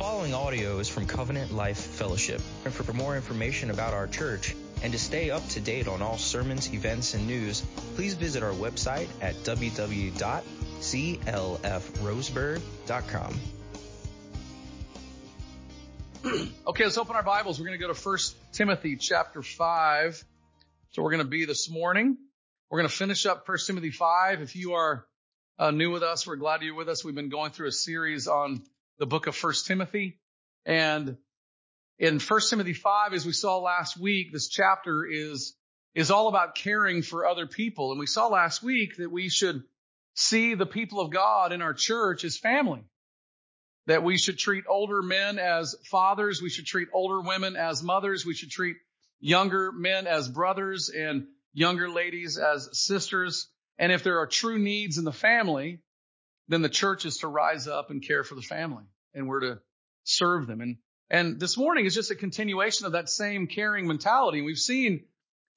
following audio is from Covenant Life Fellowship. And for more information about our church and to stay up to date on all sermons, events, and news, please visit our website at www.clfroseburg.com. okay, let's open our Bibles. We're going to go to 1 Timothy chapter 5. So we're going to be this morning. We're going to finish up 1 Timothy 5. If you are uh, new with us, we're glad you're with us. We've been going through a series on the book of First Timothy. And in First Timothy 5, as we saw last week, this chapter is, is all about caring for other people. And we saw last week that we should see the people of God in our church as family. That we should treat older men as fathers. We should treat older women as mothers. We should treat younger men as brothers and younger ladies as sisters. And if there are true needs in the family, then the church is to rise up and care for the family and we're to serve them. And, and this morning is just a continuation of that same caring mentality. We've seen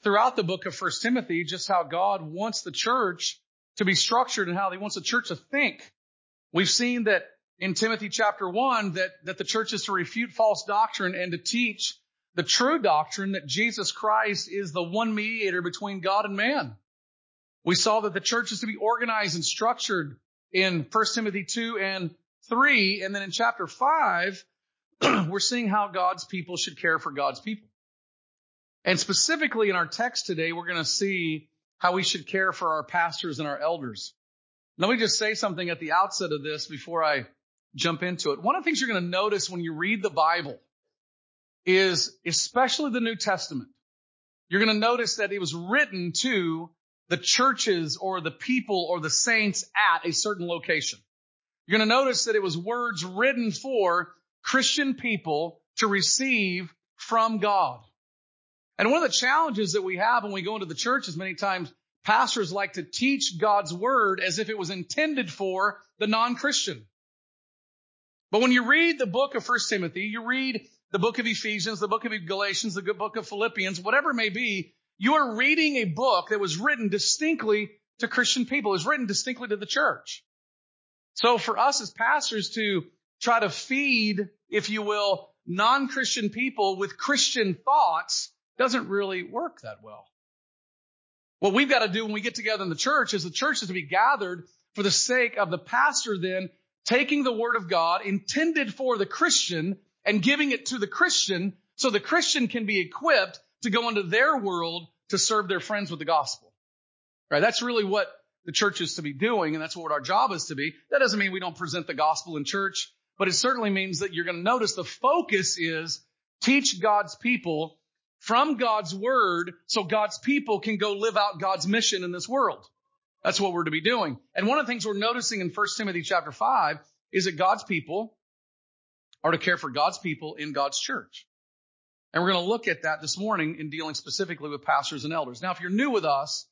throughout the book of First Timothy just how God wants the church to be structured and how he wants the church to think. We've seen that in Timothy chapter one that, that the church is to refute false doctrine and to teach the true doctrine that Jesus Christ is the one mediator between God and man. We saw that the church is to be organized and structured in 1 Timothy 2 and 3. And then in chapter 5, we're seeing how God's people should care for God's people. And specifically in our text today, we're going to see how we should care for our pastors and our elders. Let me just say something at the outset of this before I jump into it. One of the things you're going to notice when you read the Bible is, especially the New Testament, you're going to notice that it was written to the churches or the people or the saints at a certain location. You're going to notice that it was words written for Christian people to receive from God. And one of the challenges that we have when we go into the church is many times pastors like to teach God's word as if it was intended for the non-Christian. But when you read the book of First Timothy, you read the book of Ephesians, the book of Galatians, the good book of Philippians, whatever it may be, you are reading a book that was written distinctly to Christian people. It was written distinctly to the church. So for us as pastors to try to feed, if you will, non-Christian people with Christian thoughts doesn't really work that well. What we've got to do when we get together in the church is the church is to be gathered for the sake of the pastor then taking the word of God intended for the Christian and giving it to the Christian so the Christian can be equipped to go into their world to serve their friends with the gospel. Right? That's really what the church is to be doing, and that's what our job is to be. That doesn't mean we don't present the gospel in church, but it certainly means that you're going to notice the focus is teach God's people from God's word so God's people can go live out God's mission in this world. That's what we're to be doing. And one of the things we're noticing in 1 Timothy chapter 5 is that God's people are to care for God's people in God's church. And we're going to look at that this morning in dealing specifically with pastors and elders. Now, if you're new with us,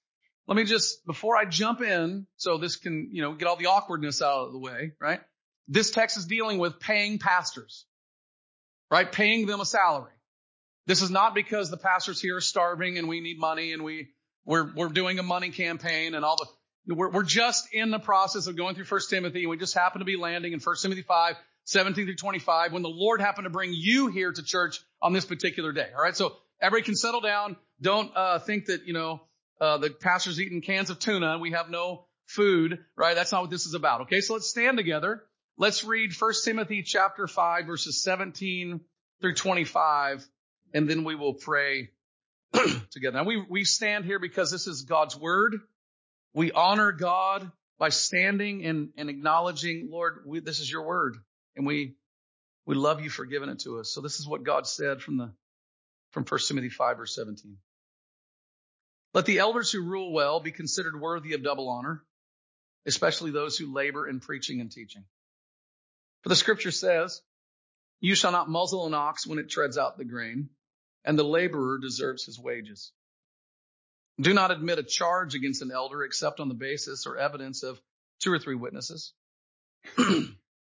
let me just, before I jump in, so this can, you know, get all the awkwardness out of the way, right? This text is dealing with paying pastors, right? Paying them a salary. This is not because the pastors here are starving and we need money and we, we're, we're doing a money campaign and all the, we're, we're just in the process of going through First Timothy and we just happen to be landing in First Timothy 5 17 through 25 when the Lord happened to bring you here to church on this particular day. All right. So everybody can settle down. Don't, uh, think that, you know, uh, the pastor's eating cans of tuna and we have no food, right? That's not what this is about. Okay. So let's stand together. Let's read 1 Timothy chapter 5 verses 17 through 25 and then we will pray together. Now we, we stand here because this is God's word. We honor God by standing and, and acknowledging, Lord, we, this is your word. And we, we love you for giving it to us. So this is what God said from the, from 1 Timothy 5 verse 17. Let the elders who rule well be considered worthy of double honor, especially those who labor in preaching and teaching. For the scripture says, you shall not muzzle an ox when it treads out the grain, and the laborer deserves his wages. Do not admit a charge against an elder except on the basis or evidence of two or three witnesses.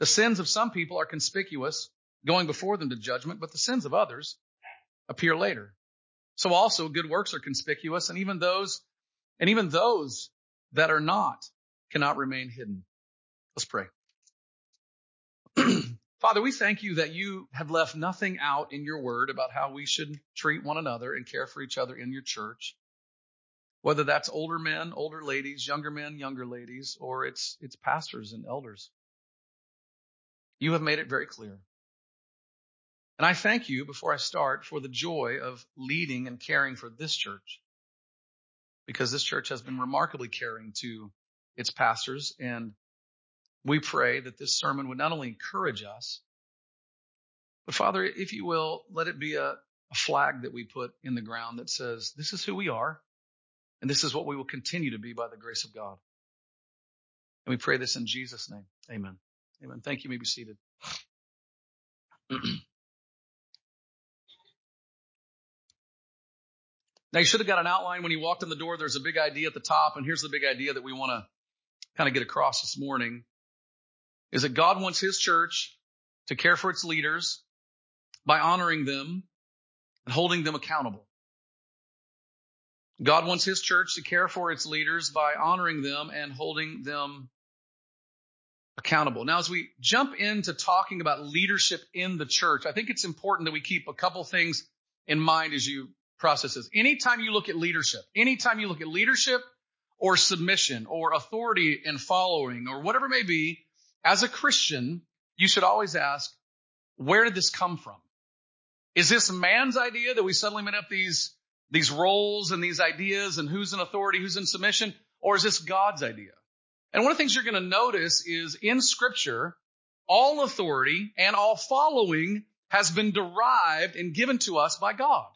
The sins of some people are conspicuous, going before them to judgment, but the sins of others appear later. So also good works are conspicuous, and even those, and even those that are not cannot remain hidden. Let's pray. Father, we thank you that you have left nothing out in your word about how we should treat one another and care for each other in your church. Whether that's older men, older ladies, younger men, younger ladies, or it's, it's pastors and elders. You have made it very clear. And I thank you before I start for the joy of leading and caring for this church. Because this church has been remarkably caring to its pastors and we pray that this sermon would not only encourage us, but Father, if you will, let it be a, a, flag that we put in the ground that says, this is who we are, and this is what we will continue to be by the grace of God. And we pray this in Jesus' name. Amen. Amen. Thank you. you may be seated. now you should have got an outline when you walked in the door. There's a big idea at the top, and here's the big idea that we want to kind of get across this morning is that God wants his church to care for its leaders by honoring them and holding them accountable. God wants his church to care for its leaders by honoring them and holding them accountable. Now, as we jump into talking about leadership in the church, I think it's important that we keep a couple things in mind as you process this. Anytime you look at leadership, anytime you look at leadership or submission or authority and following or whatever it may be, as a Christian, you should always ask, where did this come from? Is this man's idea that we suddenly made up these, these roles and these ideas and who's in authority, who's in submission? Or is this God's idea? And one of the things you're going to notice is in scripture, all authority and all following has been derived and given to us by God.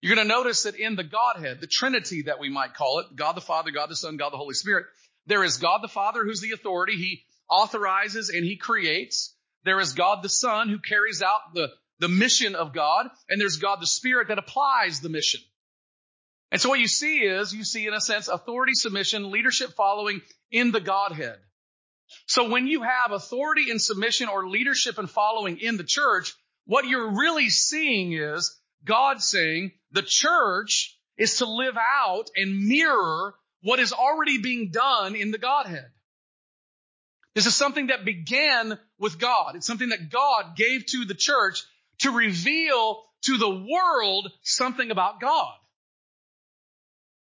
You're going to notice that in the Godhead, the Trinity that we might call it, God the Father, God the Son, God the Holy Spirit, there is God the Father who's the authority. He authorizes and he creates. There is God the Son who carries out the, the mission of God, and there's God the Spirit that applies the mission. And so what you see is, you see in a sense, authority, submission, leadership following in the Godhead. So when you have authority and submission or leadership and following in the church, what you're really seeing is God saying the church is to live out and mirror what is already being done in the Godhead. This is something that began with God. It's something that God gave to the church to reveal to the world something about God.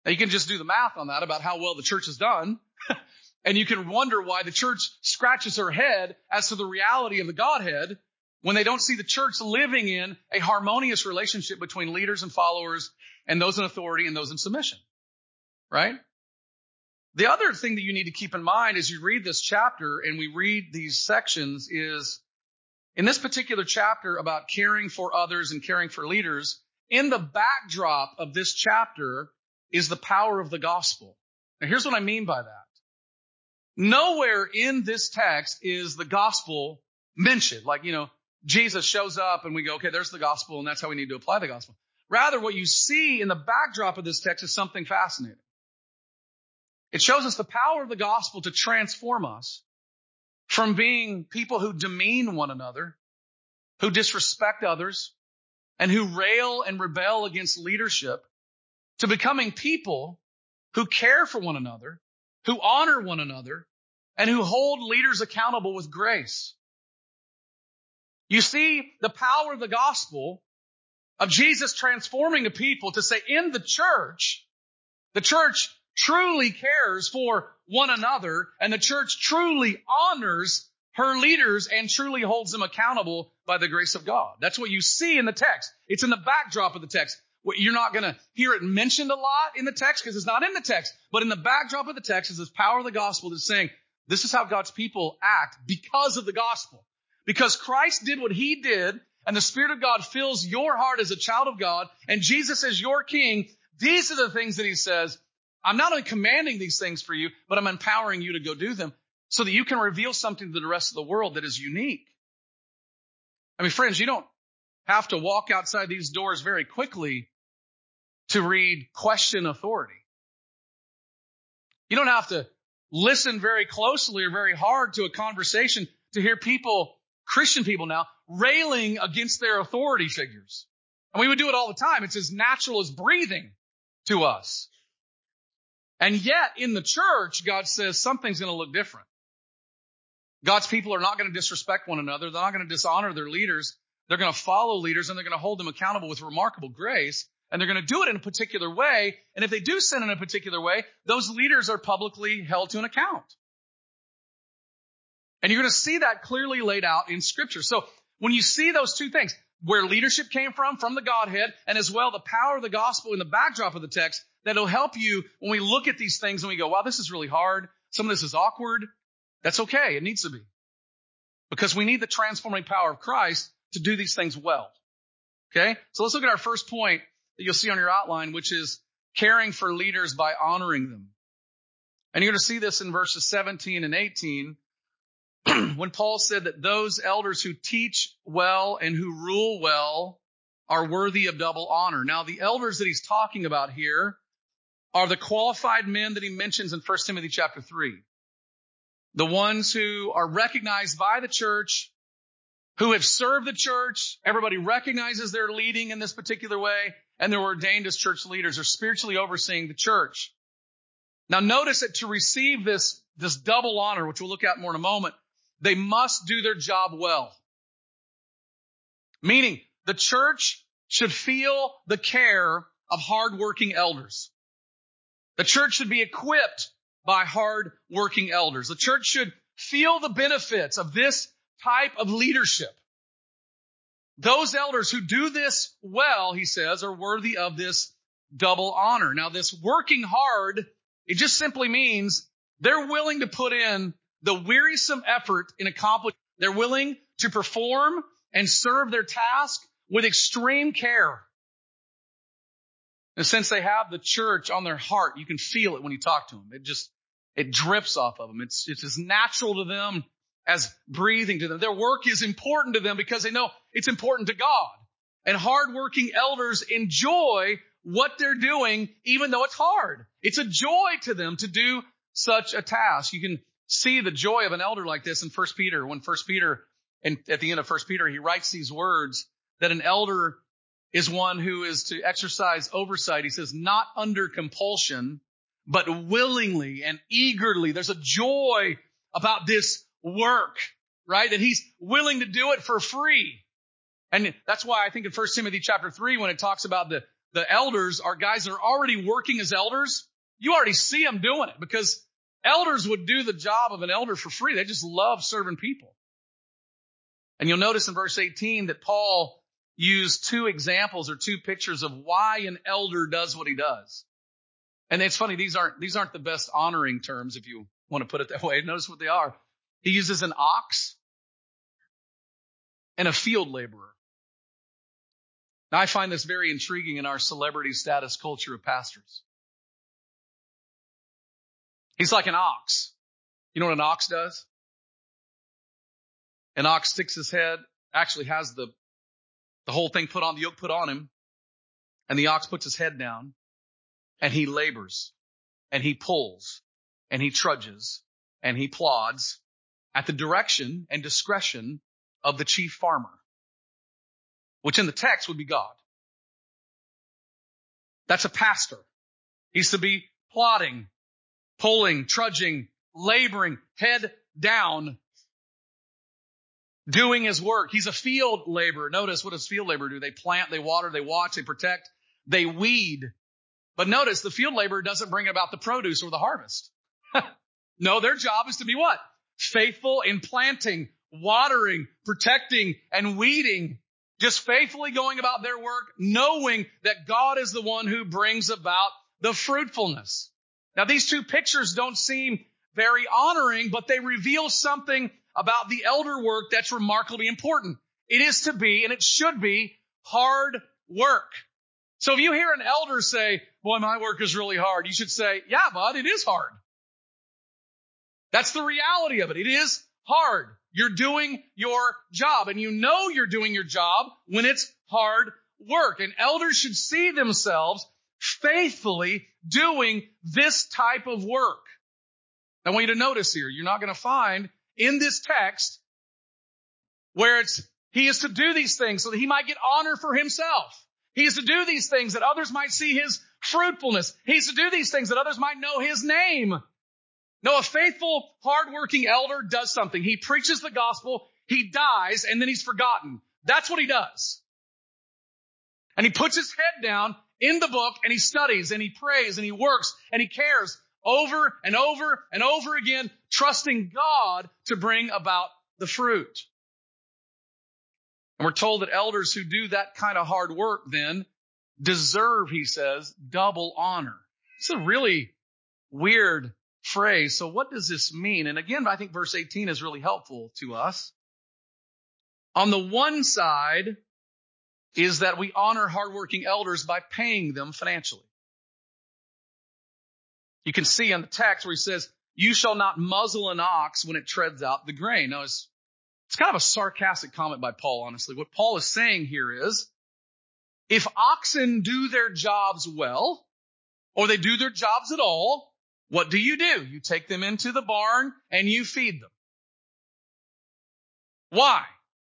Now you can just do the math on that about how well the church has done. and you can wonder why the church scratches her head as to the reality of the Godhead when they don't see the church living in a harmonious relationship between leaders and followers and those in authority and those in submission. Right? The other thing that you need to keep in mind as you read this chapter and we read these sections is in this particular chapter about caring for others and caring for leaders, in the backdrop of this chapter is the power of the gospel. Now here's what I mean by that. Nowhere in this text is the gospel mentioned. Like, you know, Jesus shows up and we go, okay, there's the gospel and that's how we need to apply the gospel. Rather, what you see in the backdrop of this text is something fascinating. It shows us the power of the gospel to transform us from being people who demean one another, who disrespect others, and who rail and rebel against leadership to becoming people who care for one another, who honor one another, and who hold leaders accountable with grace. You see the power of the gospel of Jesus transforming a people to say in the church, the church truly cares for one another and the church truly honors her leaders and truly holds them accountable by the grace of God. That's what you see in the text. It's in the backdrop of the text. You're not going to hear it mentioned a lot in the text because it's not in the text, but in the backdrop of the text is this power of the gospel that's saying this is how God's people act because of the gospel. Because Christ did what he did and the Spirit of God fills your heart as a child of God and Jesus is your king. These are the things that he says I'm not only commanding these things for you, but I'm empowering you to go do them so that you can reveal something to the rest of the world that is unique. I mean, friends, you don't have to walk outside these doors very quickly to read question authority. You don't have to listen very closely or very hard to a conversation to hear people, Christian people now, railing against their authority figures. And we would do it all the time. It's as natural as breathing to us. And yet in the church, God says something's going to look different. God's people are not going to disrespect one another. They're not going to dishonor their leaders. They're going to follow leaders and they're going to hold them accountable with remarkable grace. And they're going to do it in a particular way. And if they do sin in a particular way, those leaders are publicly held to an account. And you're going to see that clearly laid out in scripture. So when you see those two things, where leadership came from, from the Godhead, and as well the power of the gospel in the backdrop of the text, that'll help you when we look at these things and we go, wow, this is really hard. Some of this is awkward. That's okay. It needs to be. Because we need the transforming power of Christ to do these things well. Okay? So let's look at our first point that you'll see on your outline, which is caring for leaders by honoring them. And you're going to see this in verses 17 and 18 when Paul said that those elders who teach well and who rule well are worthy of double honor. Now, the elders that he's talking about here are the qualified men that he mentions in 1 Timothy chapter 3. The ones who are recognized by the church, who have served the church. Everybody recognizes they're leading in this particular way and they're ordained as church leaders or spiritually overseeing the church. Now notice that to receive this, this double honor, which we'll look at more in a moment, they must do their job well. Meaning the church should feel the care of hardworking elders. The church should be equipped by hardworking elders. The church should feel the benefits of this type of leadership. Those elders who do this well, he says, are worthy of this double honor. Now this working hard, it just simply means they're willing to put in the wearisome effort in accomplishing. They're willing to perform and serve their task with extreme care. And since they have the church on their heart, you can feel it when you talk to them. It just, it drips off of them. It's, it's as natural to them as breathing to them. Their work is important to them because they know it's important to God. And hardworking elders enjoy what they're doing, even though it's hard. It's a joy to them to do such a task. You can see the joy of an elder like this in First Peter. When First Peter, and at the end of First Peter, he writes these words that an elder is one who is to exercise oversight. He says, not under compulsion, but willingly and eagerly. There's a joy about this work, right? That he's willing to do it for free. And that's why I think in First Timothy chapter three, when it talks about the, the elders are guys that are already working as elders, you already see them doing it because Elders would do the job of an elder for free. They just love serving people. And you'll notice in verse 18 that Paul used two examples or two pictures of why an elder does what he does. And it's funny, these aren't, these aren't the best honoring terms if you want to put it that way. Notice what they are. He uses an ox and a field laborer. Now I find this very intriguing in our celebrity status culture of pastors. He's like an ox. You know what an ox does? An ox sticks his head, actually has the, the whole thing put on, the yoke put on him, and the ox puts his head down, and he labors, and he pulls, and he trudges, and he plods at the direction and discretion of the chief farmer, which in the text would be God. That's a pastor. He's to be plodding pulling, trudging, laboring, head down, doing his work. He's a field laborer. Notice what does field labor do? They plant, they water, they watch, they protect, they weed. But notice the field laborer doesn't bring about the produce or the harvest. no, their job is to be what? Faithful in planting, watering, protecting, and weeding. Just faithfully going about their work, knowing that God is the one who brings about the fruitfulness. Now these two pictures don't seem very honoring, but they reveal something about the elder work that's remarkably important. It is to be, and it should be, hard work. So if you hear an elder say, boy, my work is really hard, you should say, yeah, bud, it is hard. That's the reality of it. It is hard. you're doing your job and you know you're doing your job when it's hard work. And elders should see themselves faithfully doing this type of work. I want you to notice here, you're not going to find in this text where it's, he is to do these things so that he might get honor for himself. He is to do these things that others might see his fruitfulness. He's to do these things that others might know his name. No, a faithful, hardworking elder does something. He preaches the gospel, he dies, and then he's forgotten. That's what he does. And he puts his head down in the book and he studies and he prays and he works and he cares over and over and over again, trusting God to bring about the fruit. And we're told that elders who do that kind of hard work then deserve, he says, double honor. It's a really weird phrase. So what does this mean? And again, I think verse 18 is really helpful to us. On the one side is that we honor hardworking elders by paying them financially. You can see in the text where he says, you shall not muzzle an ox when it treads out the grain. Now it's, it's kind of a sarcastic comment by Paul, honestly. What Paul is saying here is, if oxen do their jobs well, or they do their jobs at all, what do you do? You take them into the barn and you feed them. Why?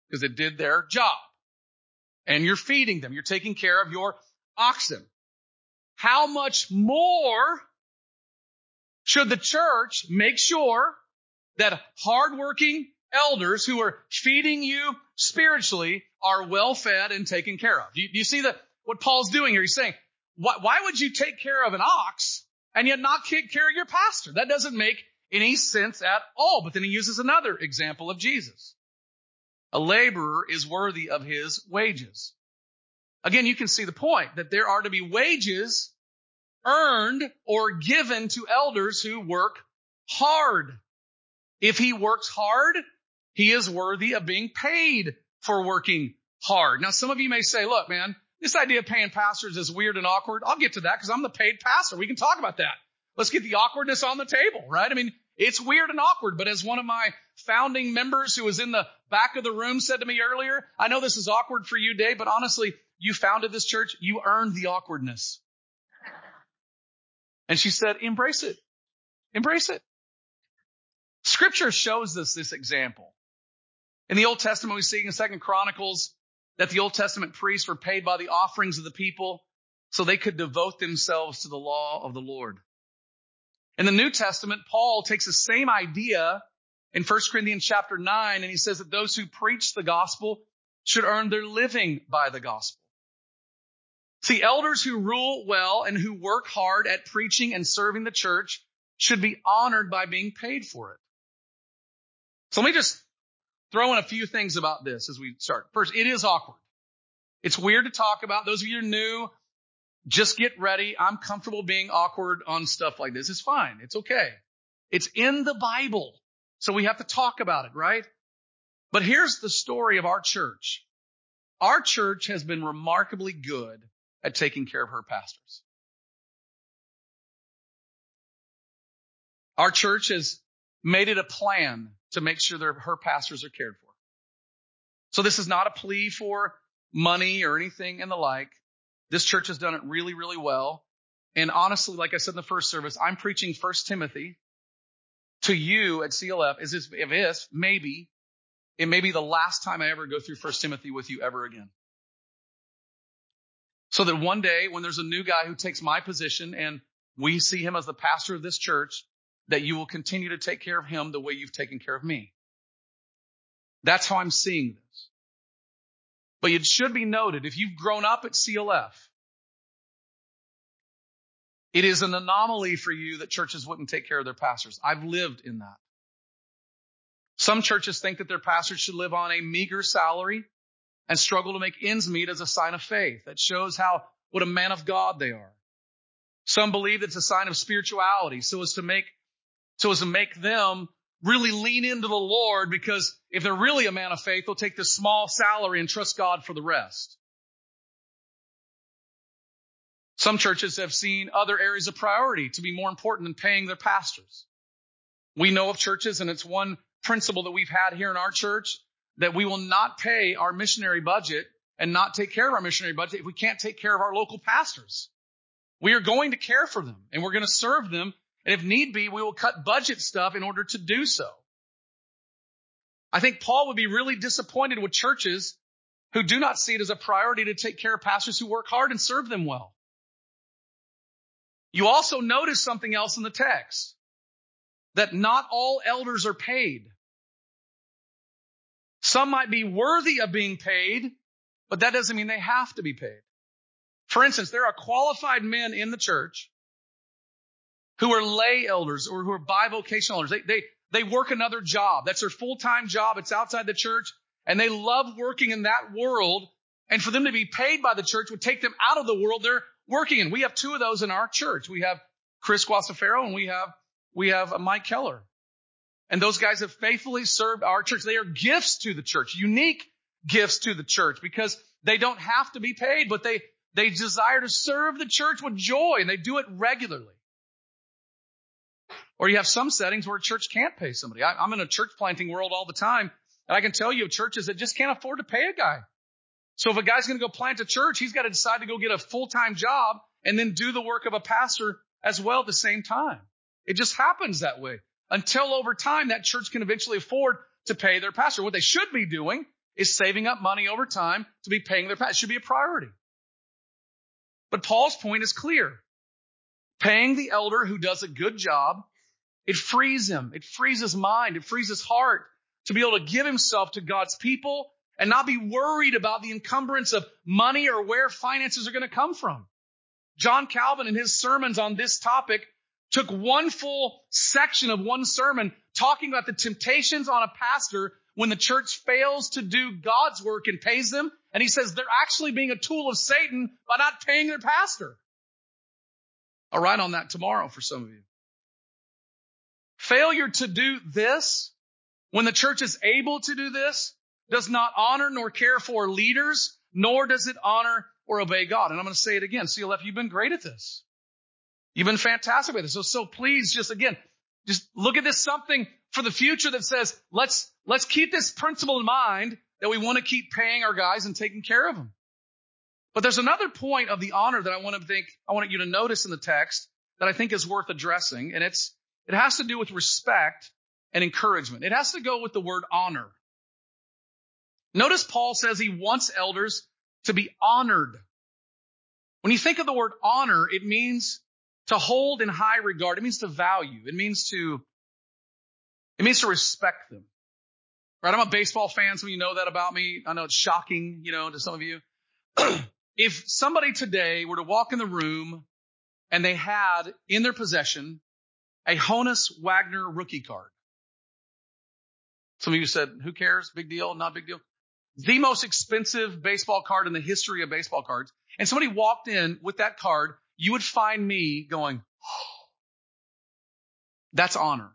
Because it did their job. And you're feeding them. You're taking care of your oxen. How much more should the church make sure that hardworking elders who are feeding you spiritually are well fed and taken care of? Do you, do you see what Paul's doing here? He's saying, why, why would you take care of an ox and yet not take care of your pastor. That doesn't make any sense at all. But then he uses another example of Jesus. A laborer is worthy of his wages. Again, you can see the point that there are to be wages earned or given to elders who work hard. If he works hard, he is worthy of being paid for working hard. Now, some of you may say, look, man, this idea of paying pastors is weird and awkward. I'll get to that because I'm the paid pastor. We can talk about that. Let's get the awkwardness on the table, right? I mean, it's weird and awkward, but as one of my founding members who was in the back of the room said to me earlier, I know this is awkward for you, Dave, but honestly, you founded this church. You earned the awkwardness. And she said, embrace it. Embrace it. Scripture shows us this example. In the Old Testament, we see in Second Chronicles, that the Old Testament priests were paid by the offerings of the people so they could devote themselves to the law of the Lord. In the New Testament, Paul takes the same idea in 1 Corinthians chapter 9 and he says that those who preach the gospel should earn their living by the gospel. See, elders who rule well and who work hard at preaching and serving the church should be honored by being paid for it. So let me just throw in a few things about this as we start. First, it is awkward. It's weird to talk about. Those of you who are new, just get ready. I'm comfortable being awkward on stuff like this. It's fine. It's okay. It's in the Bible. So we have to talk about it, right? But here's the story of our church. Our church has been remarkably good at taking care of her pastors. Our church has made it a plan to make sure that her pastors are cared for. So this is not a plea for money or anything and the like. This church has done it really, really well. And honestly, like I said in the first service, I'm preaching First Timothy to you at CLF as if, if maybe it may be the last time I ever go through First Timothy with you ever again. So that one day when there's a new guy who takes my position and we see him as the pastor of this church, that you will continue to take care of him the way you've taken care of me. That's how I'm seeing this. But it should be noted, if you've grown up at CLF, it is an anomaly for you that churches wouldn't take care of their pastors. I've lived in that. Some churches think that their pastors should live on a meager salary and struggle to make ends meet as a sign of faith. That shows how, what a man of God they are. Some believe it's a sign of spirituality so as to make so as to make them really lean into the Lord because if they're really a man of faith, they'll take this small salary and trust God for the rest. Some churches have seen other areas of priority to be more important than paying their pastors. We know of churches, and it's one principle that we've had here in our church that we will not pay our missionary budget and not take care of our missionary budget if we can't take care of our local pastors. We are going to care for them and we're going to serve them. And if need be, we will cut budget stuff in order to do so. I think Paul would be really disappointed with churches who do not see it as a priority to take care of pastors who work hard and serve them well. You also notice something else in the text that not all elders are paid. Some might be worthy of being paid, but that doesn't mean they have to be paid. For instance, there are qualified men in the church who are lay elders or who are bivocational elders. They, they, they work another job. That's their full-time job. It's outside the church and they love working in that world. And for them to be paid by the church would take them out of the world they're working in. We have two of those in our church. We have Chris Guasafero and we have, we have Mike Keller. And those guys have faithfully served our church. They are gifts to the church, unique gifts to the church because they don't have to be paid, but they, they desire to serve the church with joy and they do it regularly. Or you have some settings where a church can't pay somebody. I, I'm in a church planting world all the time. And I can tell you of churches that just can't afford to pay a guy. So if a guy's going to go plant a church, he's got to decide to go get a full-time job and then do the work of a pastor as well at the same time. It just happens that way until over time that church can eventually afford to pay their pastor. What they should be doing is saving up money over time to be paying their pastor. It should be a priority. But Paul's point is clear. Paying the elder who does a good job, it frees him. It frees his mind. It frees his heart to be able to give himself to God's people and not be worried about the encumbrance of money or where finances are going to come from. John Calvin in his sermons on this topic took one full section of one sermon talking about the temptations on a pastor when the church fails to do God's work and pays them. And he says they're actually being a tool of Satan by not paying their pastor. I'll write on that tomorrow for some of you. Failure to do this when the church is able to do this does not honor nor care for leaders, nor does it honor or obey God. And I'm going to say it again. CLF, you've been great at this. You've been fantastic with this. So, so please just again, just look at this something for the future that says, let's, let's keep this principle in mind that we want to keep paying our guys and taking care of them. But there's another point of the honor that I want to think, I want you to notice in the text that I think is worth addressing. And it's, it has to do with respect and encouragement. It has to go with the word honor. Notice Paul says he wants elders to be honored. When you think of the word honor, it means to hold in high regard. It means to value. It means to, it means to respect them. Right? I'm a baseball fan. Some of you know that about me. I know it's shocking, you know, to some of you. if somebody today were to walk in the room and they had in their possession a Honus Wagner rookie card. Some of you said, who cares? Big deal, not big deal. The most expensive baseball card in the history of baseball cards. And somebody walked in with that card you would find me going, oh, that's honor.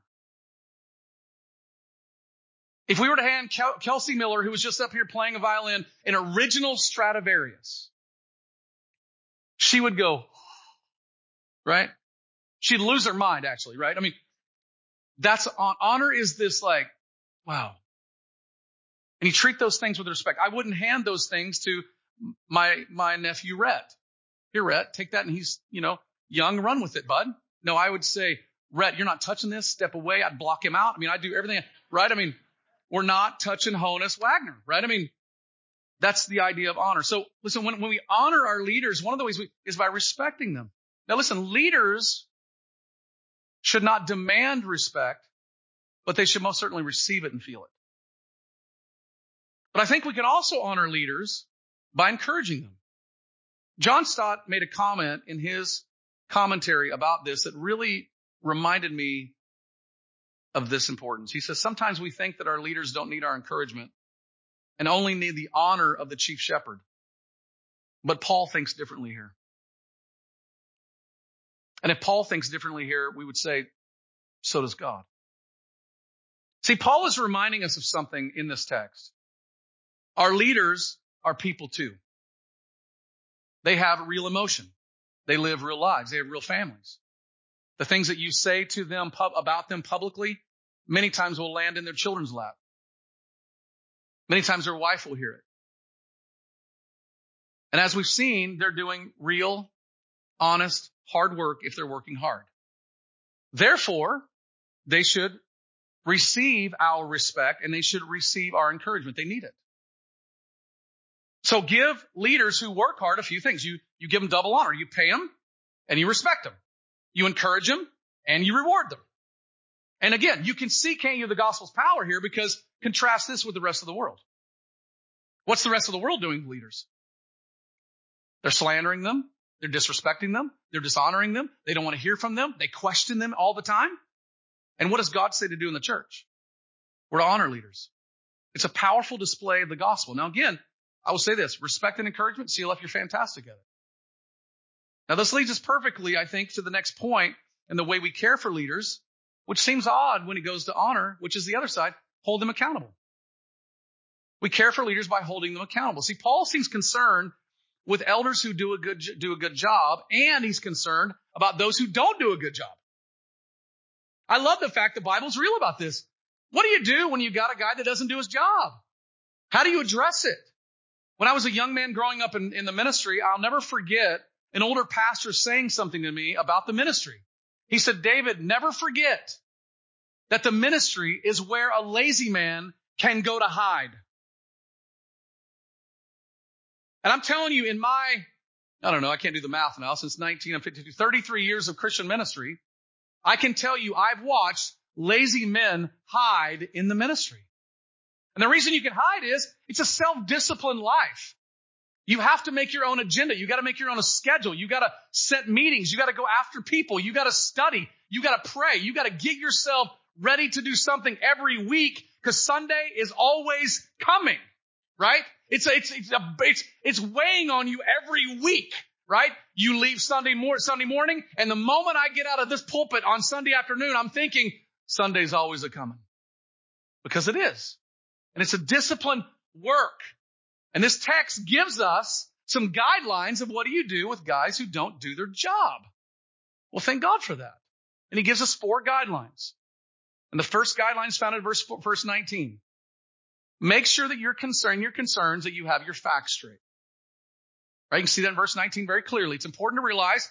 If we were to hand Kelsey Miller, who was just up here playing a violin, an original Stradivarius, she would go, oh, right? She'd lose her mind, actually, right? I mean, that's honor is this like, wow. And you treat those things with respect. I wouldn't hand those things to my, my nephew Rhett. Here, Rhett, take that and he's, you know, young, run with it, bud. No, I would say, Rhett, you're not touching this. Step away. I'd block him out. I mean, I do everything, right? I mean, we're not touching Honus Wagner, right? I mean, that's the idea of honor. So listen, when, when we honor our leaders, one of the ways we, is by respecting them. Now listen, leaders should not demand respect, but they should most certainly receive it and feel it. But I think we can also honor leaders by encouraging them. John Stott made a comment in his commentary about this that really reminded me of this importance. He says, sometimes we think that our leaders don't need our encouragement and only need the honor of the chief shepherd. But Paul thinks differently here. And if Paul thinks differently here, we would say, so does God. See, Paul is reminding us of something in this text. Our leaders are people too. They have real emotion. They live real lives. They have real families. The things that you say to them pub- about them publicly many times will land in their children's lap. Many times their wife will hear it. And as we've seen, they're doing real, honest, hard work if they're working hard. Therefore, they should receive our respect and they should receive our encouragement. They need it. So give leaders who work hard a few things. You, you give them double honor. You pay them and you respect them. You encourage them and you reward them. And again, you can see, can't you, the gospel's power here because contrast this with the rest of the world. What's the rest of the world doing to leaders? They're slandering them. They're disrespecting them. They're dishonoring them. They don't want to hear from them. They question them all the time. And what does God say to do in the church? We're to honor leaders. It's a powerful display of the gospel. Now again, I will say this, respect and encouragement, CLF, you're fantastic at it. Now this leads us perfectly, I think, to the next point and the way we care for leaders, which seems odd when it goes to honor, which is the other side, hold them accountable. We care for leaders by holding them accountable. See, Paul seems concerned with elders who do a good, do a good job, and he's concerned about those who don't do a good job. I love the fact the Bible's real about this. What do you do when you've got a guy that doesn't do his job? How do you address it? When I was a young man growing up in, in the ministry, I'll never forget an older pastor saying something to me about the ministry. He said, David, never forget that the ministry is where a lazy man can go to hide. And I'm telling you, in my, I don't know, I can't do the math now, since 19, I'm 52, 33 years of Christian ministry, I can tell you I've watched lazy men hide in the ministry. And the reason you can hide is it's a self-disciplined life. You have to make your own agenda. You got to make your own schedule. You got to set meetings. You got to go after people. You got to study. You got to pray. You got to get yourself ready to do something every week because Sunday is always coming, right? It's, it's, it's, a, it's, it's weighing on you every week right? You leave Sunday, mor- Sunday morning, and the moment I get out of this pulpit on Sunday afternoon, I'm thinking Sunday's always a coming. Because it is. And it's a disciplined work. And this text gives us some guidelines of what do you do with guys who don't do their job. Well, thank God for that. And he gives us four guidelines. And the first guideline is found in verse, verse 19. Make sure that you're concerned, your concerns, that you have your facts straight. Right? You can see that in verse 19 very clearly. It's important to realize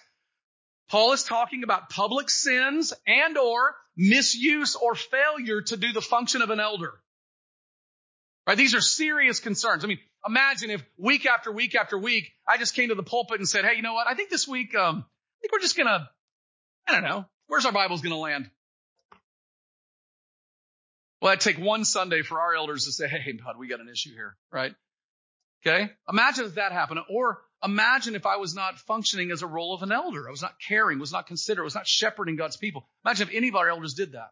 Paul is talking about public sins and or misuse or failure to do the function of an elder. Right? These are serious concerns. I mean, imagine if week after week after week, I just came to the pulpit and said, Hey, you know what? I think this week, um, I think we're just gonna, I don't know, where's our Bibles gonna land? Well, it'd take one Sunday for our elders to say, Hey, bud, we got an issue here, right? Okay. Imagine if that happened. Or Imagine if I was not functioning as a role of an elder. I was not caring, was not considerate, was not shepherding God's people. Imagine if any of our elders did that.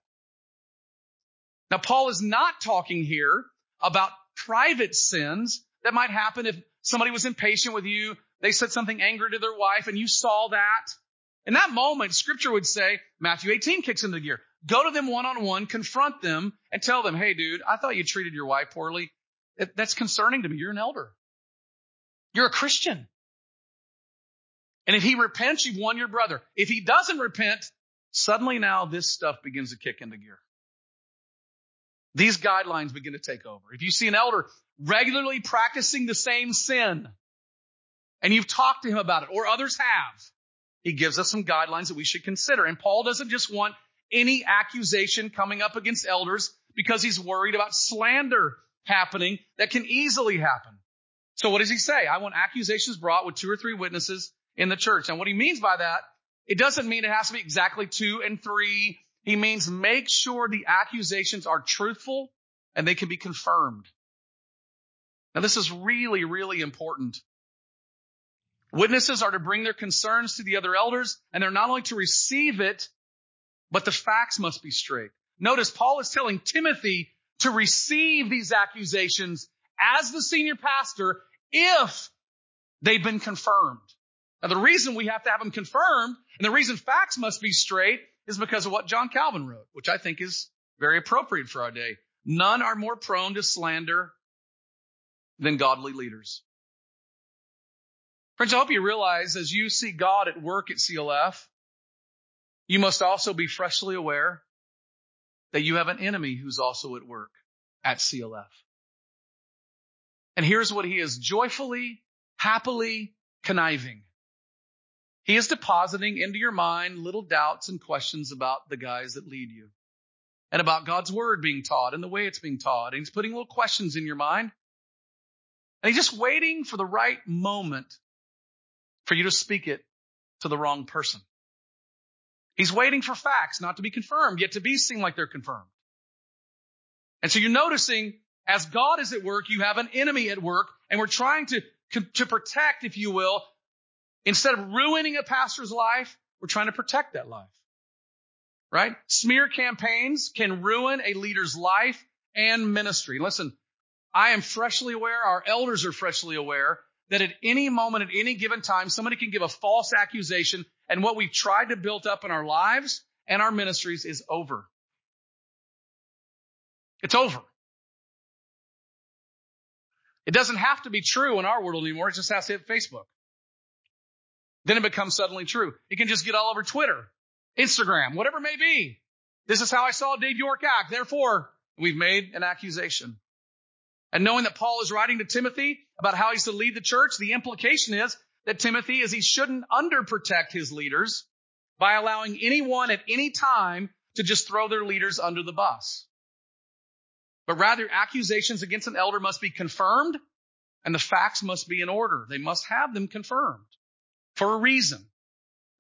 Now, Paul is not talking here about private sins that might happen if somebody was impatient with you. They said something angry to their wife and you saw that. In that moment, scripture would say, Matthew 18 kicks into gear. Go to them one on one, confront them and tell them, Hey, dude, I thought you treated your wife poorly. That's concerning to me. You're an elder. You're a Christian. And if he repents, you've won your brother. If he doesn't repent, suddenly now this stuff begins to kick into gear. These guidelines begin to take over. If you see an elder regularly practicing the same sin and you've talked to him about it or others have, he gives us some guidelines that we should consider. And Paul doesn't just want any accusation coming up against elders because he's worried about slander happening that can easily happen. So what does he say? I want accusations brought with two or three witnesses in the church. And what he means by that, it doesn't mean it has to be exactly two and three. He means make sure the accusations are truthful and they can be confirmed. Now this is really, really important. Witnesses are to bring their concerns to the other elders and they're not only to receive it, but the facts must be straight. Notice Paul is telling Timothy to receive these accusations as the senior pastor if they've been confirmed. Now, the reason we have to have them confirmed and the reason facts must be straight is because of what John Calvin wrote, which I think is very appropriate for our day. None are more prone to slander than godly leaders. Friends, I hope you realize as you see God at work at CLF, you must also be freshly aware that you have an enemy who's also at work at CLF. And here's what he is joyfully, happily conniving. He is depositing into your mind little doubts and questions about the guys that lead you and about God's word being taught and the way it's being taught. And he's putting little questions in your mind. And he's just waiting for the right moment for you to speak it to the wrong person. He's waiting for facts not to be confirmed, yet to be seem like they're confirmed. And so you're noticing as God is at work, you have an enemy at work, and we're trying to, to protect, if you will, instead of ruining a pastor's life, we're trying to protect that life. Right? Smear campaigns can ruin a leader's life and ministry. Listen, I am freshly aware, our elders are freshly aware that at any moment, at any given time, somebody can give a false accusation and what we've tried to build up in our lives and our ministries is over. It's over. It doesn't have to be true in our world anymore. It just has to hit Facebook. Then it becomes suddenly true. It can just get all over Twitter, Instagram, whatever it may be. This is how I saw Dave York act. Therefore, we've made an accusation. And knowing that Paul is writing to Timothy about how he's to lead the church, the implication is that Timothy is he shouldn't underprotect his leaders by allowing anyone at any time to just throw their leaders under the bus. But rather accusations against an elder must be confirmed and the facts must be in order. They must have them confirmed for a reason.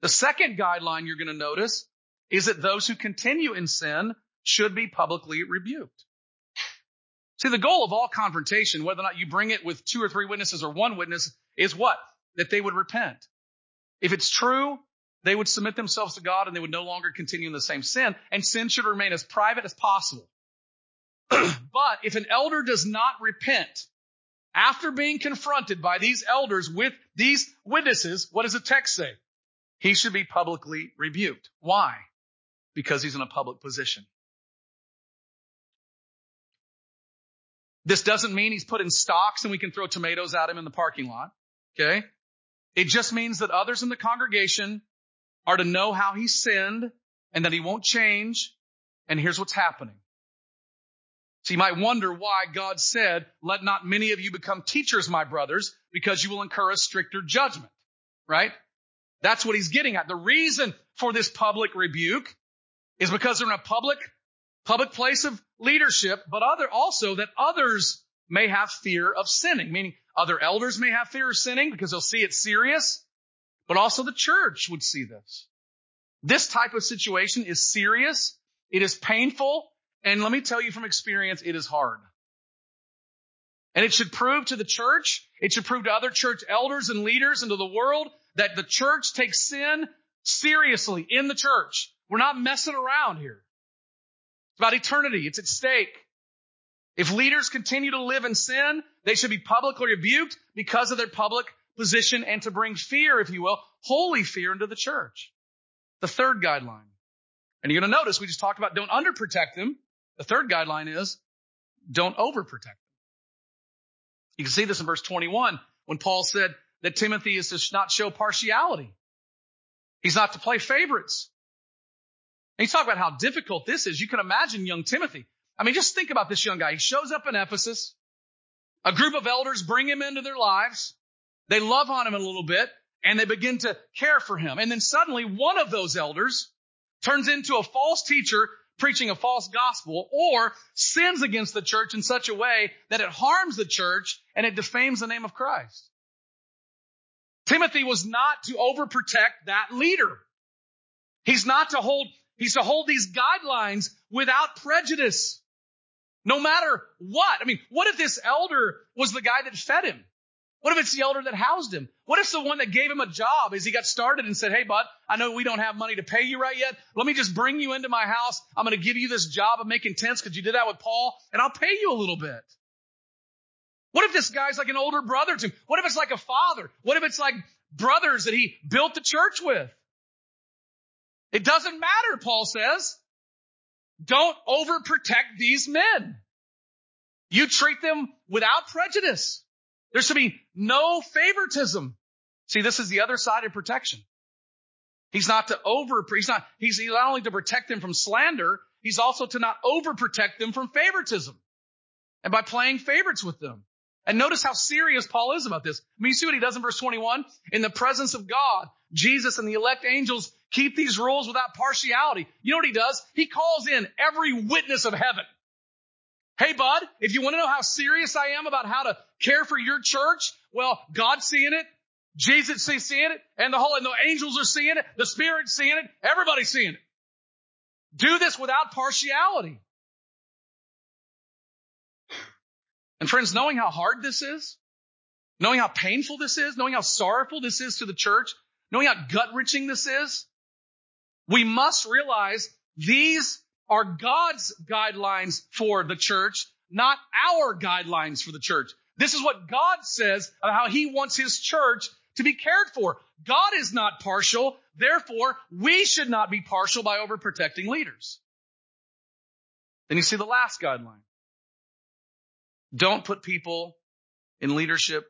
The second guideline you're going to notice is that those who continue in sin should be publicly rebuked. See, the goal of all confrontation, whether or not you bring it with two or three witnesses or one witness, is what? That they would repent. If it's true, they would submit themselves to God and they would no longer continue in the same sin, and sin should remain as private as possible. but if an elder does not repent after being confronted by these elders with these witnesses, what does the text say? He should be publicly rebuked. Why? Because he's in a public position. This doesn't mean he's put in stocks and we can throw tomatoes at him in the parking lot. Okay. It just means that others in the congregation are to know how he sinned and that he won't change. And here's what's happening. So you might wonder why God said, let not many of you become teachers, my brothers, because you will incur a stricter judgment, right? That's what he's getting at. The reason for this public rebuke is because they're in a public public place of leadership, but other also that others may have fear of sinning, meaning other elders may have fear of sinning because they'll see it serious, but also the church would see this. This type of situation is serious. It is painful. And let me tell you from experience, it is hard. And it should prove to the church, it should prove to other church elders and leaders and to the world that the church takes sin seriously in the church. We're not messing around here. It's about eternity. It's at stake. If leaders continue to live in sin, they should be publicly rebuked because of their public position and to bring fear, if you will, holy fear into the church. The third guideline. And you're going to notice we just talked about don't underprotect them. The third guideline is don't overprotect them. You can see this in verse 21 when Paul said that Timothy is to not show partiality. He's not to play favorites. And you talk about how difficult this is. You can imagine young Timothy. I mean, just think about this young guy. He shows up in Ephesus. A group of elders bring him into their lives. They love on him a little bit and they begin to care for him. And then suddenly one of those elders turns into a false teacher preaching a false gospel or sins against the church in such a way that it harms the church and it defames the name of Christ. Timothy was not to overprotect that leader. He's not to hold He's to hold these guidelines without prejudice. No matter what. I mean, what if this elder was the guy that fed him? What if it's the elder that housed him? What if the one that gave him a job as he got started and said, Hey, bud, I know we don't have money to pay you right yet. Let me just bring you into my house. I'm going to give you this job of making tents because you did that with Paul and I'll pay you a little bit. What if this guy's like an older brother to him? What if it's like a father? What if it's like brothers that he built the church with? It doesn't matter, Paul says. Don't overprotect these men. You treat them without prejudice. There should be no favoritism. See, this is the other side of protection. He's not to over, he's not, he's not only to protect them from slander, he's also to not overprotect them from favoritism and by playing favorites with them. And notice how serious Paul is about this. I mean, you see what he does in verse 21? In the presence of God, Jesus and the elect angels keep these rules without partiality. You know what he does? He calls in every witness of heaven. Hey, bud, if you want to know how serious I am about how to care for your church, well, God's seeing it. Jesus is seeing it and the whole, and the angels are seeing it. The Spirit's seeing it. Everybody's seeing it. Do this without partiality. And friends, knowing how hard this is, knowing how painful this is, knowing how sorrowful this is to the church, knowing how gut wrenching this is, we must realize these are God's guidelines for the church, not our guidelines for the church. This is what God says about how he wants his church to be cared for. God is not partial. Therefore, we should not be partial by overprotecting leaders. Then you see the last guideline. Don't put people in leadership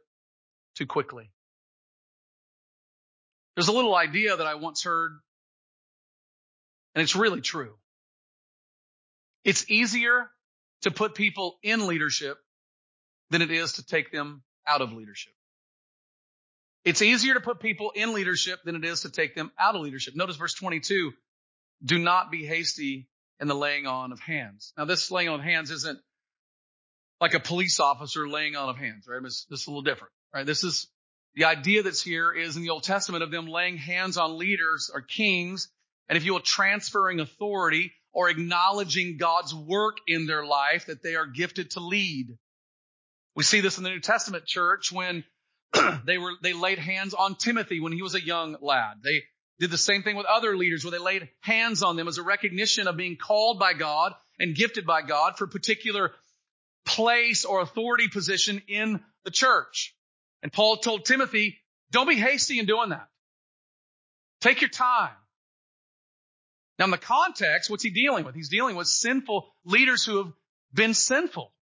too quickly. There's a little idea that I once heard, and it's really true. It's easier to put people in leadership than it is to take them out of leadership. It's easier to put people in leadership than it is to take them out of leadership. Notice verse 22. Do not be hasty in the laying on of hands. Now this laying on of hands isn't like a police officer laying on of hands, right? This, this is a little different, right? This is the idea that's here is in the Old Testament of them laying hands on leaders or kings, and if you will, transferring authority or acknowledging God's work in their life that they are gifted to lead. We see this in the New Testament church when they were, they laid hands on Timothy when he was a young lad. They did the same thing with other leaders where they laid hands on them as a recognition of being called by God and gifted by God for particular place or authority position in the church. And Paul told Timothy, don't be hasty in doing that. Take your time. Now in the context, what's he dealing with? He's dealing with sinful leaders who have been sinful.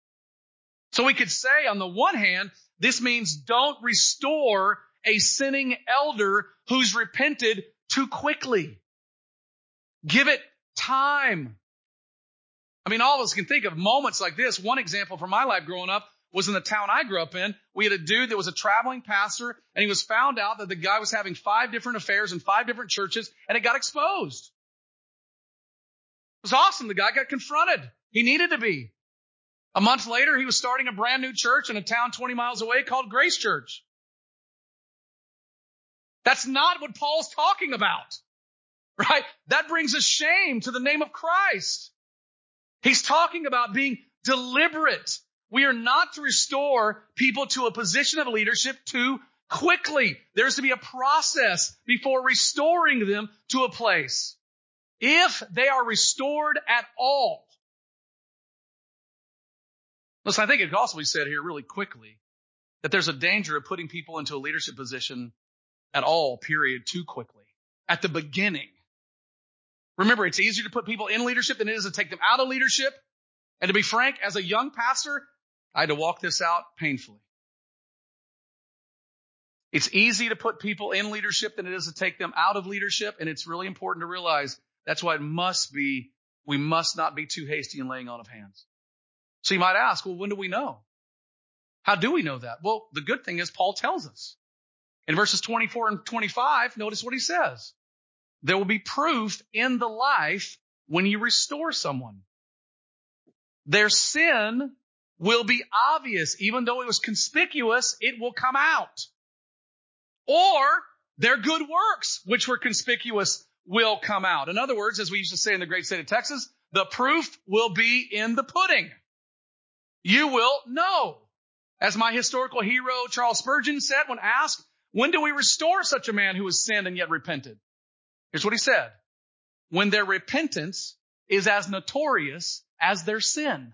So we could say on the one hand, this means don't restore a sinning elder who's repented too quickly. Give it time. I mean, all of us can think of moments like this. One example from my life growing up was in the town I grew up in. We had a dude that was a traveling pastor and he was found out that the guy was having five different affairs in five different churches and it got exposed. It was awesome. The guy got confronted. He needed to be. A month later, he was starting a brand new church in a town 20 miles away called Grace Church. That's not what Paul's talking about, right? That brings a shame to the name of Christ. He's talking about being deliberate. We are not to restore people to a position of leadership too quickly. There's to be a process before restoring them to a place. If they are restored at all. Listen, I think it could also be said here really quickly that there's a danger of putting people into a leadership position at all, period, too quickly. At the beginning. Remember, it's easier to put people in leadership than it is to take them out of leadership. And to be frank, as a young pastor, I had to walk this out painfully. It's easy to put people in leadership than it is to take them out of leadership. And it's really important to realize that's why it must be, we must not be too hasty in laying on of hands. So you might ask, well, when do we know? How do we know that? Well, the good thing is Paul tells us. In verses 24 and 25, notice what he says. There will be proof in the life when you restore someone. Their sin will be obvious. Even though it was conspicuous, it will come out. Or their good works, which were conspicuous, will come out. In other words, as we used to say in the great state of Texas, the proof will be in the pudding. You will know. As my historical hero Charles Spurgeon said when asked, when do we restore such a man who has sinned and yet repented? Here's what he said. When their repentance is as notorious as their sin.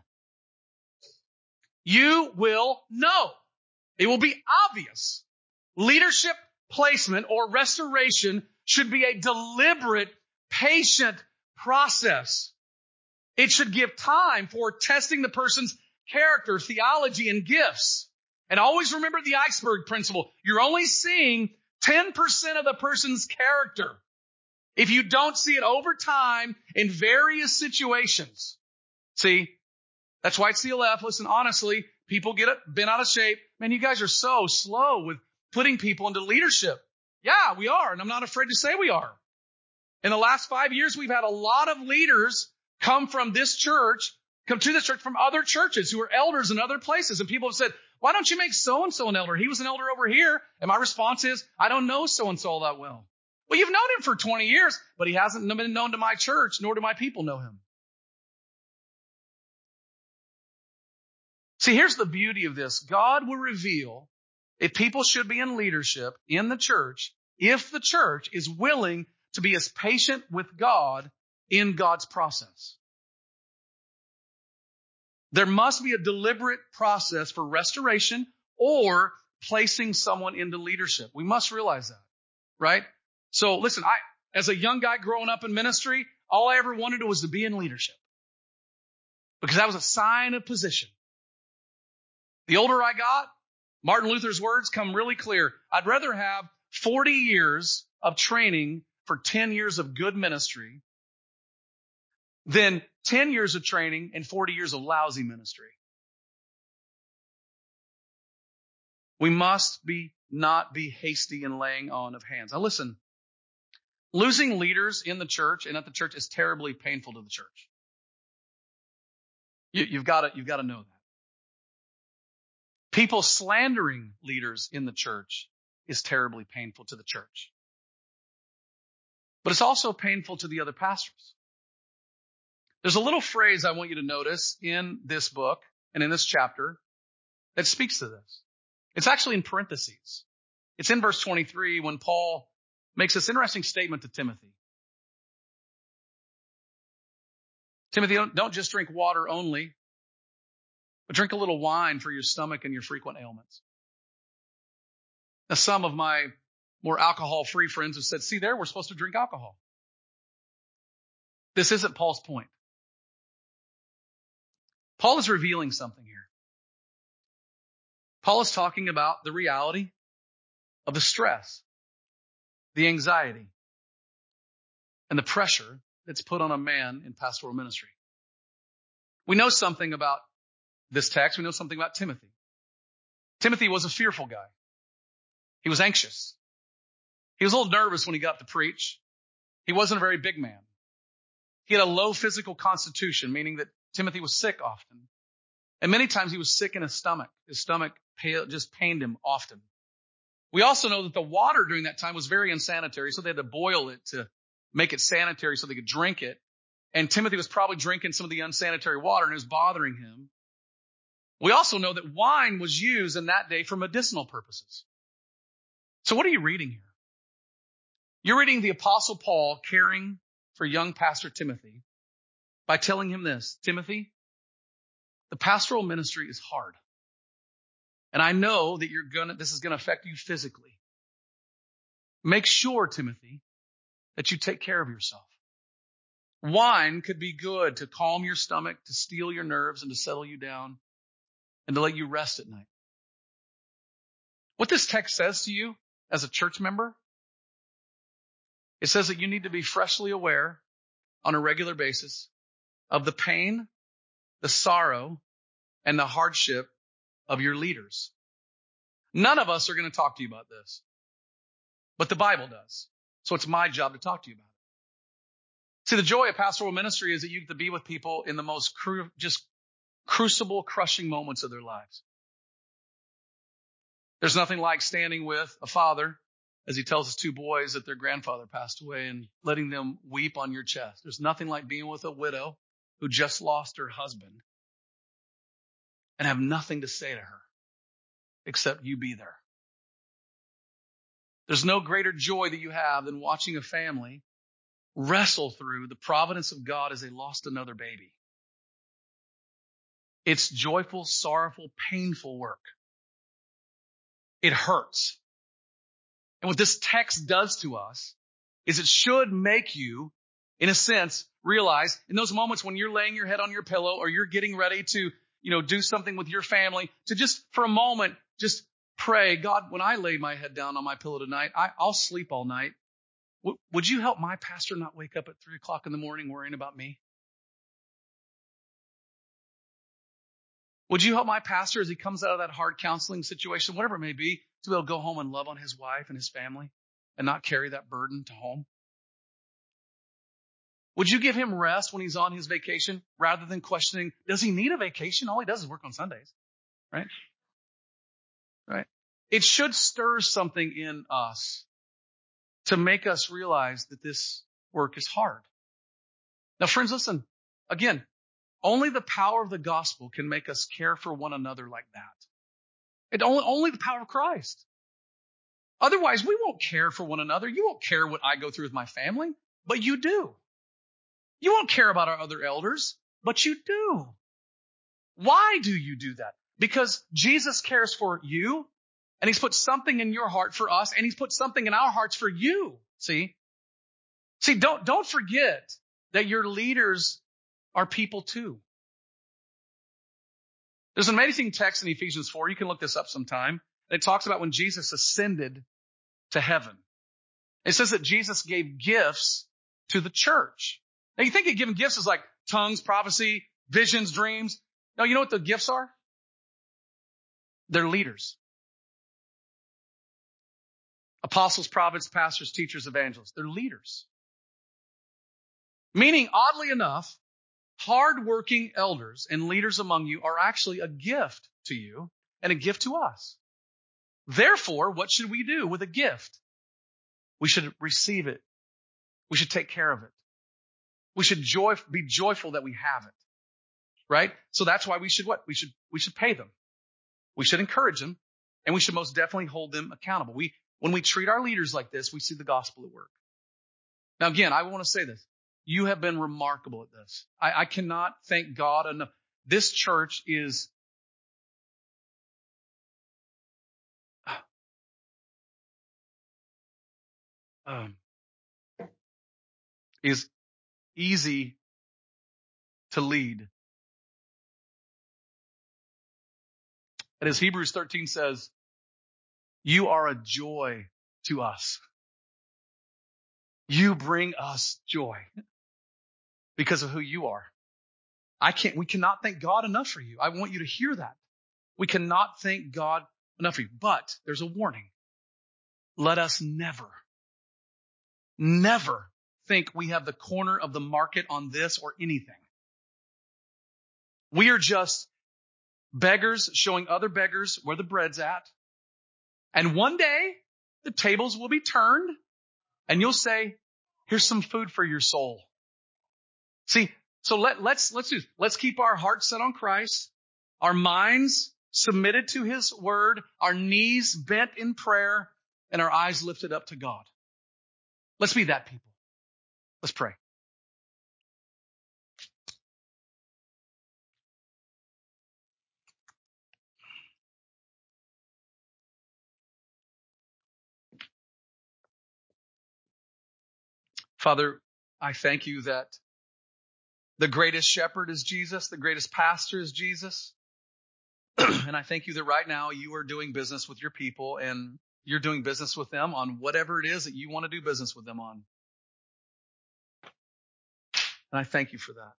You will know. It will be obvious. Leadership placement or restoration should be a deliberate, patient process. It should give time for testing the person's character, theology, and gifts. And always remember the iceberg principle. You're only seeing 10% of the person's character. If you don't see it over time in various situations, see, that's why it's CLF. Listen, honestly, people get bent out of shape. Man, you guys are so slow with putting people into leadership. Yeah, we are. And I'm not afraid to say we are. In the last five years, we've had a lot of leaders come from this church, come to this church from other churches who are elders in other places. And people have said, why don't you make so and so an elder? He was an elder over here. And my response is, I don't know so and so that well. Well, you've known him for 20 years, but he hasn't been known to my church, nor do my people know him. See, here's the beauty of this. God will reveal if people should be in leadership in the church, if the church is willing to be as patient with God in God's process. There must be a deliberate process for restoration or placing someone into leadership. We must realize that, right? So listen, I, as a young guy growing up in ministry, all I ever wanted was to be in leadership because that was a sign of position. The older I got, Martin Luther's words come really clear. I'd rather have 40 years of training for 10 years of good ministry than 10 years of training and 40 years of lousy ministry. We must be not be hasty in laying on of hands. Now listen, losing leaders in the church and at the church is terribly painful to the church. You, you've got to, you've got to know that. People slandering leaders in the church is terribly painful to the church. But it's also painful to the other pastors. There's a little phrase I want you to notice in this book and in this chapter that speaks to this. It's actually in parentheses. It's in verse 23 when Paul makes this interesting statement to Timothy. Timothy, don't, don't just drink water only, but drink a little wine for your stomach and your frequent ailments. Now, some of my more alcohol free friends have said, see there, we're supposed to drink alcohol. This isn't Paul's point. Paul is revealing something here. Paul is talking about the reality of the stress, the anxiety, and the pressure that's put on a man in pastoral ministry. We know something about this text. We know something about Timothy. Timothy was a fearful guy. He was anxious. He was a little nervous when he got to preach. He wasn't a very big man. He had a low physical constitution, meaning that Timothy was sick often. And many times he was sick in his stomach. His stomach just pained him often. We also know that the water during that time was very unsanitary, so they had to boil it to make it sanitary so they could drink it. And Timothy was probably drinking some of the unsanitary water and it was bothering him. We also know that wine was used in that day for medicinal purposes. So what are you reading here? You're reading the apostle Paul caring for young pastor Timothy by telling him this, Timothy, the pastoral ministry is hard. And I know that you're gonna, this is gonna affect you physically. Make sure, Timothy, that you take care of yourself. Wine could be good to calm your stomach, to steel your nerves, and to settle you down and to let you rest at night. What this text says to you as a church member, it says that you need to be freshly aware on a regular basis of the pain, the sorrow, and the hardship of your leaders. None of us are going to talk to you about this, but the Bible does. So it's my job to talk to you about it. See, the joy of pastoral ministry is that you get to be with people in the most cru- just crucible, crushing moments of their lives. There's nothing like standing with a father as he tells his two boys that their grandfather passed away and letting them weep on your chest. There's nothing like being with a widow who just lost her husband and have nothing to say to her except you be there. There's no greater joy that you have than watching a family wrestle through the providence of God as they lost another baby. It's joyful, sorrowful, painful work. It hurts. And what this text does to us is it should make you, in a sense, realize in those moments when you're laying your head on your pillow or you're getting ready to, you know, do something with your family, to just for a moment, just pray, God, when I lay my head down on my pillow tonight, I, I'll sleep all night W- would you help my pastor not wake up at three o'clock in the morning worrying about me? Would you help my pastor as he comes out of that hard counseling situation, whatever it may be, to be able to go home and love on his wife and his family and not carry that burden to home? Would you give him rest when he's on his vacation rather than questioning, does he need a vacation? All he does is work on Sundays, right? Right. It should stir something in us to make us realize that this work is hard. Now, friends, listen, again, only the power of the gospel can make us care for one another like that. It only, only the power of Christ. Otherwise, we won't care for one another. You won't care what I go through with my family, but you do. You won't care about our other elders, but you do. Why do you do that? Because Jesus cares for you and he's put something in your heart for us and he's put something in our hearts for you. See? See, don't, don't forget that your leaders are people too. There's an amazing text in Ephesians 4. You can look this up sometime. It talks about when Jesus ascended to heaven. It says that Jesus gave gifts to the church. Now you think of giving gifts is like tongues, prophecy, visions, dreams. No, you know what the gifts are? They're leaders. Apostles, prophets, pastors, teachers, evangelists. They're leaders. Meaning, oddly enough, hardworking elders and leaders among you are actually a gift to you and a gift to us. Therefore, what should we do with a gift? We should receive it. We should take care of it. We should joy, be joyful that we have it. Right? So that's why we should what? We should, we should pay them. We should encourage them and we should most definitely hold them accountable. We, when we treat our leaders like this, we see the gospel at work. Now again, I want to say this. You have been remarkable at this. I, I cannot thank God enough. This church is um, is easy to lead. And as Hebrews 13 says, you are a joy to us. You bring us joy because of who you are. I can't, we cannot thank God enough for you. I want you to hear that. We cannot thank God enough for you. But there's a warning. Let us never, never think we have the corner of the market on this or anything. We are just beggars showing other beggars where the bread's at. And one day the tables will be turned and you'll say, here's some food for your soul. See, so let, let's, let's do, let's keep our hearts set on Christ, our minds submitted to his word, our knees bent in prayer, and our eyes lifted up to God. Let's be that people. Let's pray. Father, I thank you that the greatest shepherd is Jesus, the greatest pastor is Jesus. and I thank you that right now you are doing business with your people and you're doing business with them on whatever it is that you want to do business with them on. And I thank you for that.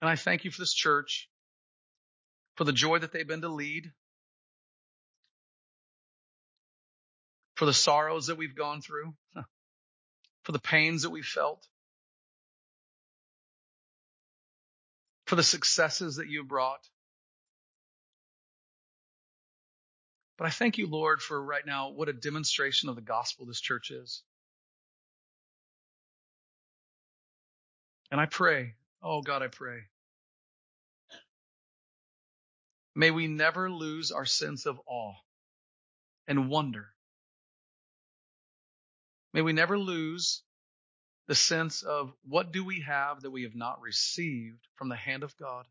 And I thank you for this church, for the joy that they've been to lead, for the sorrows that we've gone through, for the pains that we've felt, for the successes that you've brought. But I thank you, Lord, for right now, what a demonstration of the gospel this church is. And I pray, oh God, I pray. May we never lose our sense of awe and wonder May we never lose the sense of what do we have that we have not received from the hand of God?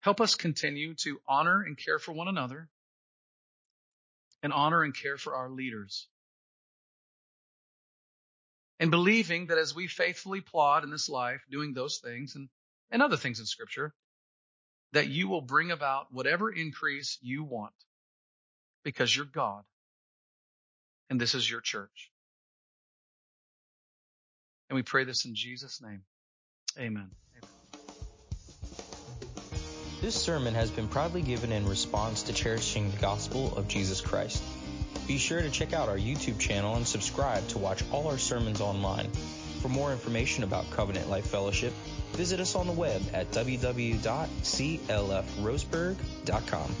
Help us continue to honor and care for one another and honor and care for our leaders. And believing that as we faithfully plod in this life, doing those things and, and other things in Scripture, that you will bring about whatever increase you want because you're God and this is your church. And we pray this in Jesus' name. Amen. This sermon has been proudly given in response to cherishing the gospel of Jesus Christ. Be sure to check out our YouTube channel and subscribe to watch all our sermons online. For more information about Covenant Life Fellowship, visit us on the web at www.clfroseburg.com.